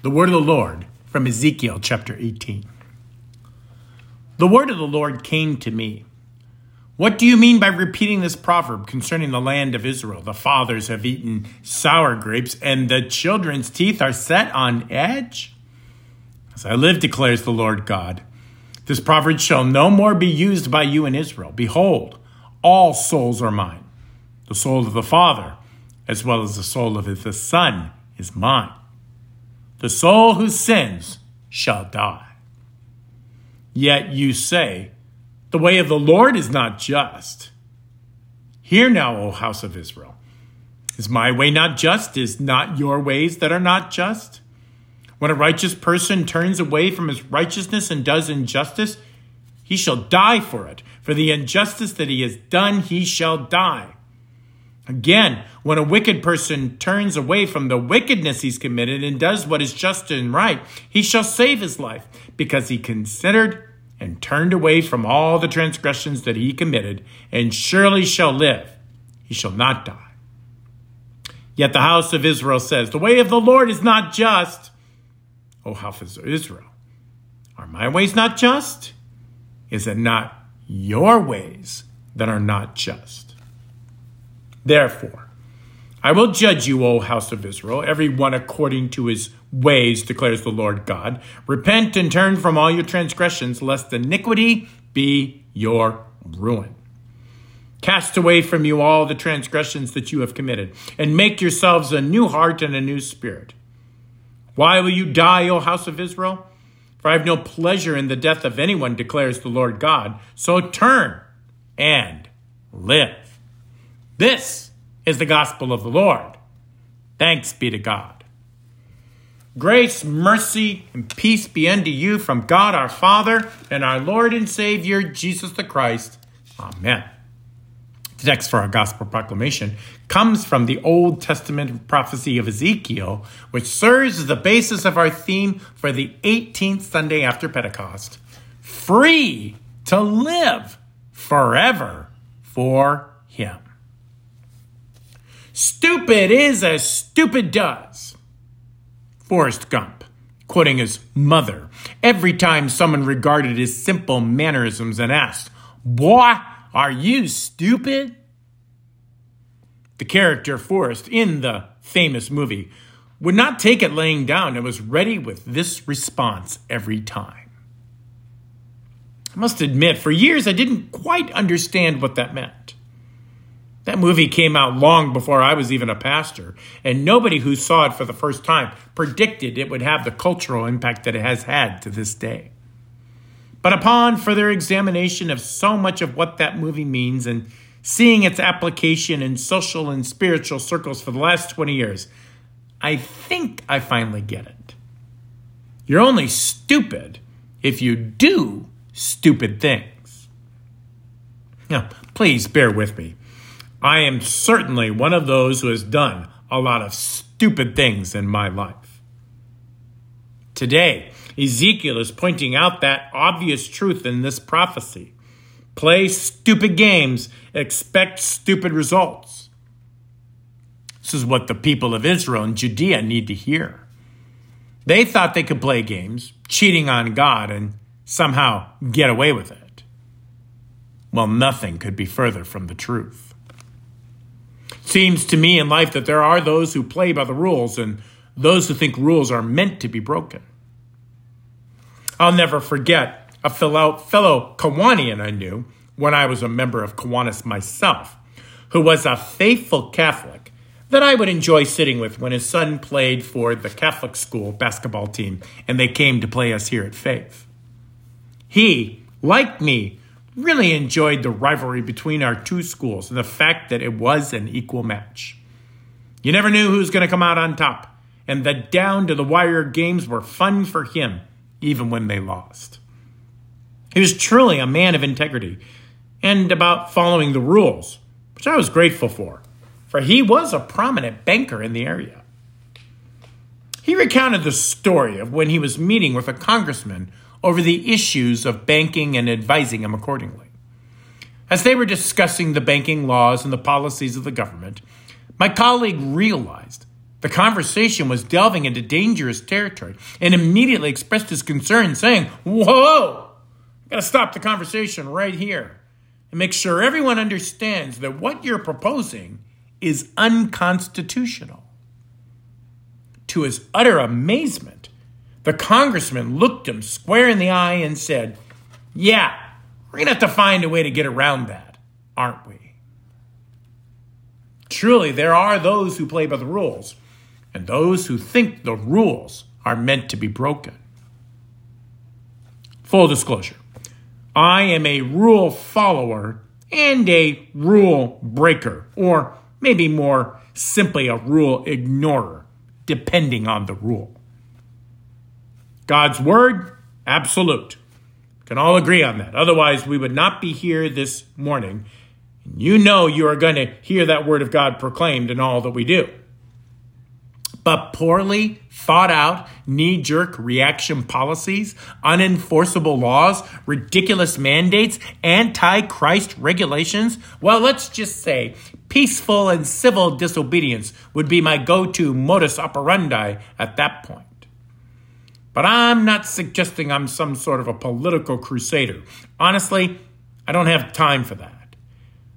The word of the Lord from Ezekiel chapter 18. The word of the Lord came to me. What do you mean by repeating this proverb concerning the land of Israel? The fathers have eaten sour grapes, and the children's teeth are set on edge? As I live, declares the Lord God, this proverb shall no more be used by you in Israel. Behold, all souls are mine. The soul of the Father, as well as the soul of the Son, is mine. The soul who sins shall die. Yet you say, The way of the Lord is not just. Hear now, O house of Israel. Is my way not just? Is not your ways that are not just? When a righteous person turns away from his righteousness and does injustice, he shall die for it. For the injustice that he has done, he shall die. Again, when a wicked person turns away from the wickedness he's committed and does what is just and right, he shall save his life, because he considered and turned away from all the transgressions that he committed, and surely shall live. He shall not die. Yet the house of Israel says, The way of the Lord is not just. O house of Israel, are my ways not just? Is it not your ways that are not just? Therefore, I will judge you, O house of Israel, every one according to his ways, declares the Lord God. Repent and turn from all your transgressions, lest iniquity be your ruin. Cast away from you all the transgressions that you have committed, and make yourselves a new heart and a new spirit. Why will you die, O house of Israel? For I have no pleasure in the death of anyone, declares the Lord God. So turn and live. This is the gospel of the Lord. Thanks be to God. Grace, mercy, and peace be unto you from God our Father and our Lord and Savior, Jesus the Christ. Amen. The text for our gospel proclamation comes from the Old Testament prophecy of Ezekiel, which serves as the basis of our theme for the 18th Sunday after Pentecost free to live forever for Him. Stupid is as stupid does. Forrest Gump, quoting his mother, every time someone regarded his simple mannerisms and asked, Boy, are you stupid? The character Forrest in the famous movie would not take it laying down and was ready with this response every time. I must admit, for years I didn't quite understand what that meant. That movie came out long before I was even a pastor, and nobody who saw it for the first time predicted it would have the cultural impact that it has had to this day. But upon further examination of so much of what that movie means and seeing its application in social and spiritual circles for the last 20 years, I think I finally get it. You're only stupid if you do stupid things. Now, please bear with me. I am certainly one of those who has done a lot of stupid things in my life. Today, Ezekiel is pointing out that obvious truth in this prophecy. Play stupid games, expect stupid results. This is what the people of Israel and Judea need to hear. They thought they could play games, cheating on God, and somehow get away with it. Well, nothing could be further from the truth. Seems to me in life that there are those who play by the rules and those who think rules are meant to be broken. I'll never forget a fellow, fellow Kiwanian I knew when I was a member of Kiwanis myself, who was a faithful Catholic that I would enjoy sitting with when his son played for the Catholic school basketball team and they came to play us here at Faith. He, like me, really enjoyed the rivalry between our two schools and the fact that it was an equal match. You never knew who was going to come out on top, and the down to the wire games were fun for him, even when they lost. He was truly a man of integrity and about following the rules, which I was grateful for, for he was a prominent banker in the area. He recounted the story of when he was meeting with a congressman over the issues of banking and advising him accordingly. As they were discussing the banking laws and the policies of the government, my colleague realized The conversation was delving into dangerous territory and immediately expressed his concern, saying, Whoa, I gotta stop the conversation right here and make sure everyone understands that what you're proposing is unconstitutional. To his utter amazement, the congressman looked him square in the eye and said, Yeah, we're gonna have to find a way to get around that, aren't we? Truly, there are those who play by the rules and those who think the rules are meant to be broken. Full disclosure I am a rule follower and a rule breaker, or maybe more simply a rule ignorer, depending on the rule. God's word, absolute. Can all agree on that. Otherwise, we would not be here this morning. You know you are going to hear that word of God proclaimed in all that we do but poorly thought out knee jerk reaction policies, unenforceable laws, ridiculous mandates, anti Christ regulations, well, let's just say peaceful and civil disobedience would be my go to modus operandi at that point. But I'm not suggesting I'm some sort of a political crusader. Honestly, I don't have time for that.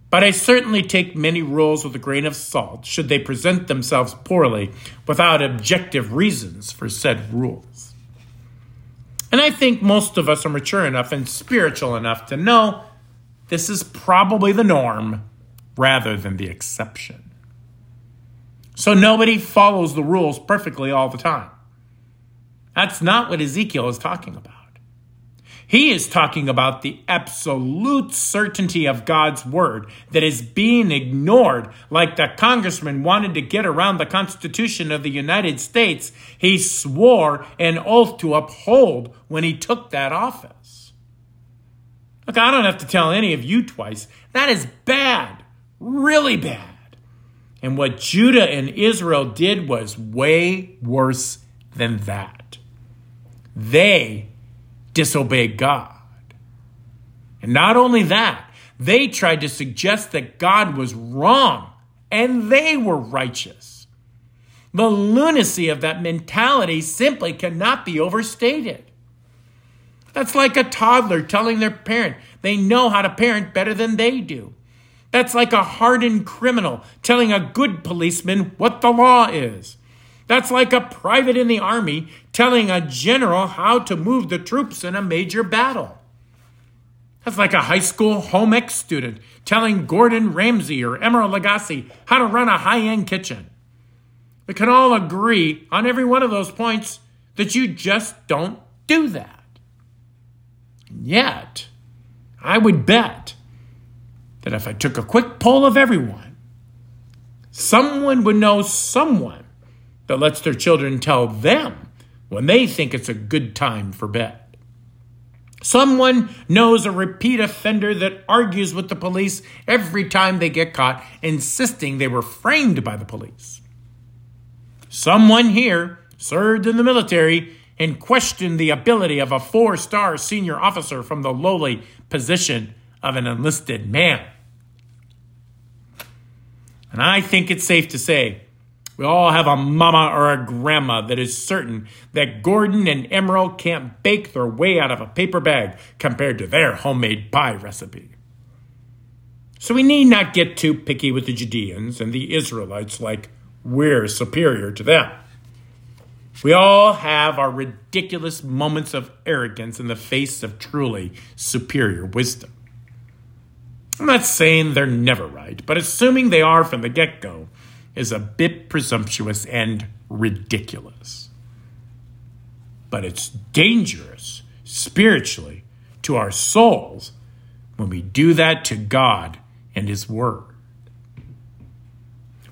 But I certainly take many rules with a grain of salt should they present themselves poorly without objective reasons for said rules. And I think most of us are mature enough and spiritual enough to know this is probably the norm rather than the exception. So nobody follows the rules perfectly all the time. That's not what Ezekiel is talking about. He is talking about the absolute certainty of God's word that is being ignored, like the congressman wanted to get around the Constitution of the United States. He swore an oath to uphold when he took that office. Look, I don't have to tell any of you twice. That is bad, really bad. And what Judah and Israel did was way worse than that. They disobeyed God. And not only that, they tried to suggest that God was wrong and they were righteous. The lunacy of that mentality simply cannot be overstated. That's like a toddler telling their parent they know how to parent better than they do. That's like a hardened criminal telling a good policeman what the law is. That's like a private in the army telling a general how to move the troops in a major battle. That's like a high school home ec student telling Gordon Ramsay or Emeril Lagasse how to run a high end kitchen. We can all agree on every one of those points that you just don't do that. And yet, I would bet that if I took a quick poll of everyone, someone would know someone that lets their children tell them when they think it's a good time for bed. Someone knows a repeat offender that argues with the police every time they get caught, insisting they were framed by the police. Someone here served in the military and questioned the ability of a four star senior officer from the lowly position of an enlisted man. And I think it's safe to say we all have a mama or a grandma that is certain that Gordon and Emeril can't bake their way out of a paper bag compared to their homemade pie recipe. So we need not get too picky with the Judeans and the Israelites like we're superior to them. We all have our ridiculous moments of arrogance in the face of truly superior wisdom. I'm not saying they're never right, but assuming they are from the get go, is a bit presumptuous and ridiculous. But it's dangerous spiritually to our souls when we do that to God and His Word.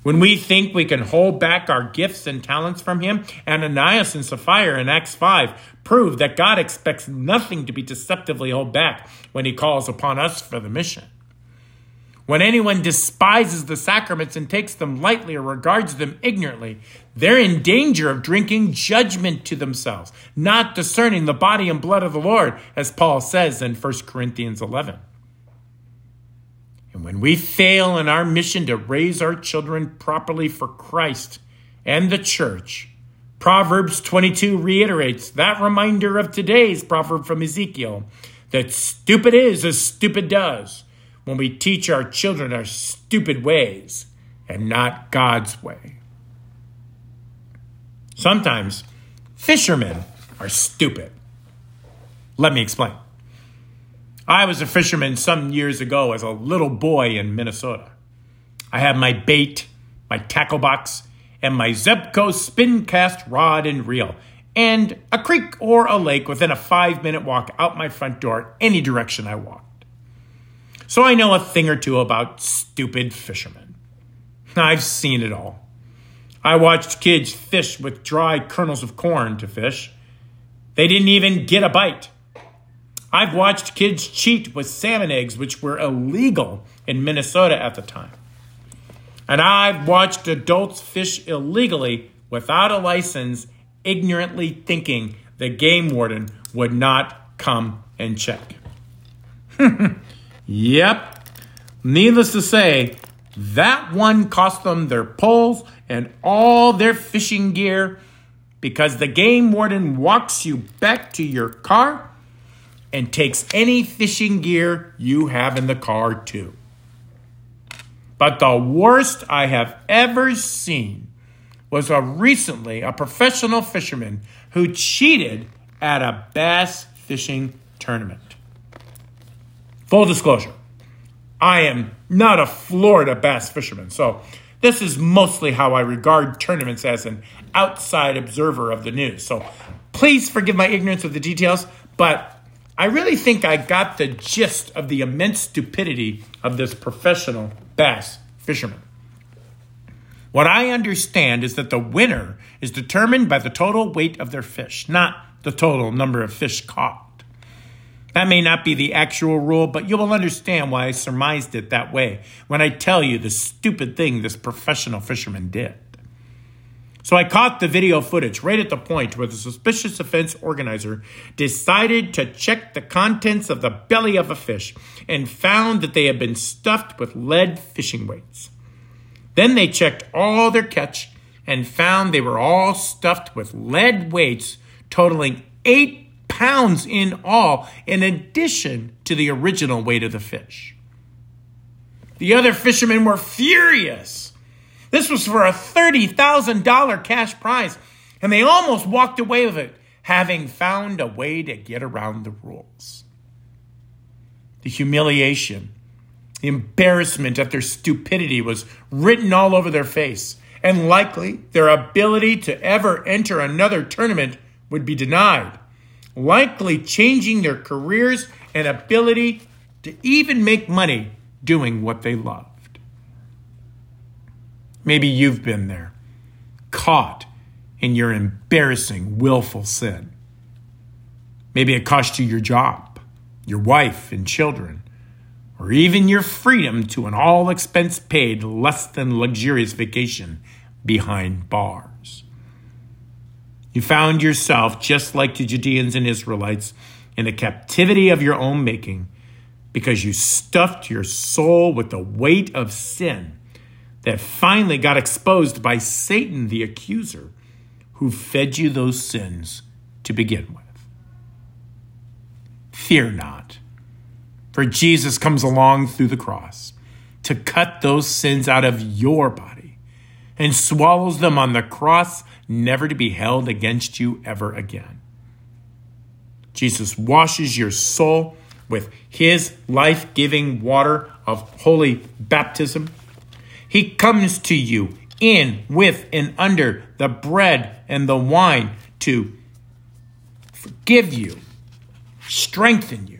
When we think we can hold back our gifts and talents from Him, Ananias and Sapphira in Acts 5 prove that God expects nothing to be deceptively held back when He calls upon us for the mission. When anyone despises the sacraments and takes them lightly or regards them ignorantly, they're in danger of drinking judgment to themselves, not discerning the body and blood of the Lord, as Paul says in 1 Corinthians 11. And when we fail in our mission to raise our children properly for Christ and the church. Proverbs 22 reiterates that reminder of today's proverb from Ezekiel that stupid is as stupid does when we teach our children our stupid ways and not God's way. Sometimes fishermen are stupid. Let me explain. I was a fisherman some years ago as a little boy in Minnesota. I had my bait, my tackle box, and my Zebco spin cast rod and reel, and a creek or a lake within a five minute walk out my front door, any direction I walked. So I know a thing or two about stupid fishermen. I've seen it all. I watched kids fish with dry kernels of corn to fish. They didn't even get a bite. I've watched kids cheat with salmon eggs, which were illegal in Minnesota at the time. And I've watched adults fish illegally without a license, ignorantly thinking the game warden would not come and check. yep. Needless to say, that one cost them their poles and all their fishing gear because the game warden walks you back to your car and takes any fishing gear you have in the car, too. But the worst I have ever seen was a recently a professional fisherman who cheated at a bass fishing tournament. Full disclosure, I am not a Florida bass fisherman, so this is mostly how I regard tournaments as an outside observer of the news. So please forgive my ignorance of the details, but I really think I got the gist of the immense stupidity of this professional bass fisherman. What I understand is that the winner is determined by the total weight of their fish, not the total number of fish caught. That may not be the actual rule, but you will understand why I surmised it that way when I tell you the stupid thing this professional fisherman did. So I caught the video footage right at the point where the suspicious offense organizer decided to check the contents of the belly of a fish and found that they had been stuffed with lead fishing weights. Then they checked all their catch and found they were all stuffed with lead weights totaling eight pounds in all, in addition to the original weight of the fish. The other fishermen were furious this was for a $30,000 cash prize, and they almost walked away with it, having found a way to get around the rules. The humiliation, the embarrassment at their stupidity was written all over their face, and likely their ability to ever enter another tournament would be denied, likely changing their careers and ability to even make money doing what they loved. Maybe you've been there, caught in your embarrassing, willful sin. Maybe it cost you your job, your wife and children, or even your freedom to an all expense paid, less than luxurious vacation behind bars. You found yourself, just like the Judeans and Israelites, in a captivity of your own making because you stuffed your soul with the weight of sin that finally got exposed by Satan, the accuser, who fed you those sins to begin with. Fear not, for Jesus comes along through the cross to cut those sins out of your body and swallows them on the cross, never to be held against you ever again. Jesus washes your soul with his life giving water of holy baptism he comes to you in, with, and under the bread and the wine to forgive you, strengthen you,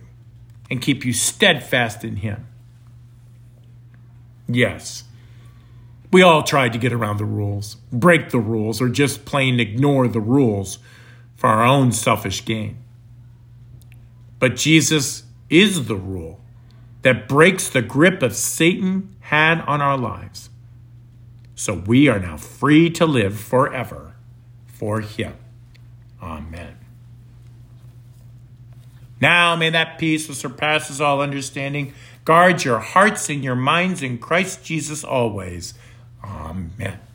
and keep you steadfast in Him. Yes, we all tried to get around the rules, break the rules, or just plain ignore the rules for our own selfish gain. But Jesus is the rule that breaks the grip of Satan had on our lives. So we are now free to live forever for Him. Amen. Now may that peace which surpasses all understanding guard your hearts and your minds in Christ Jesus always. Amen.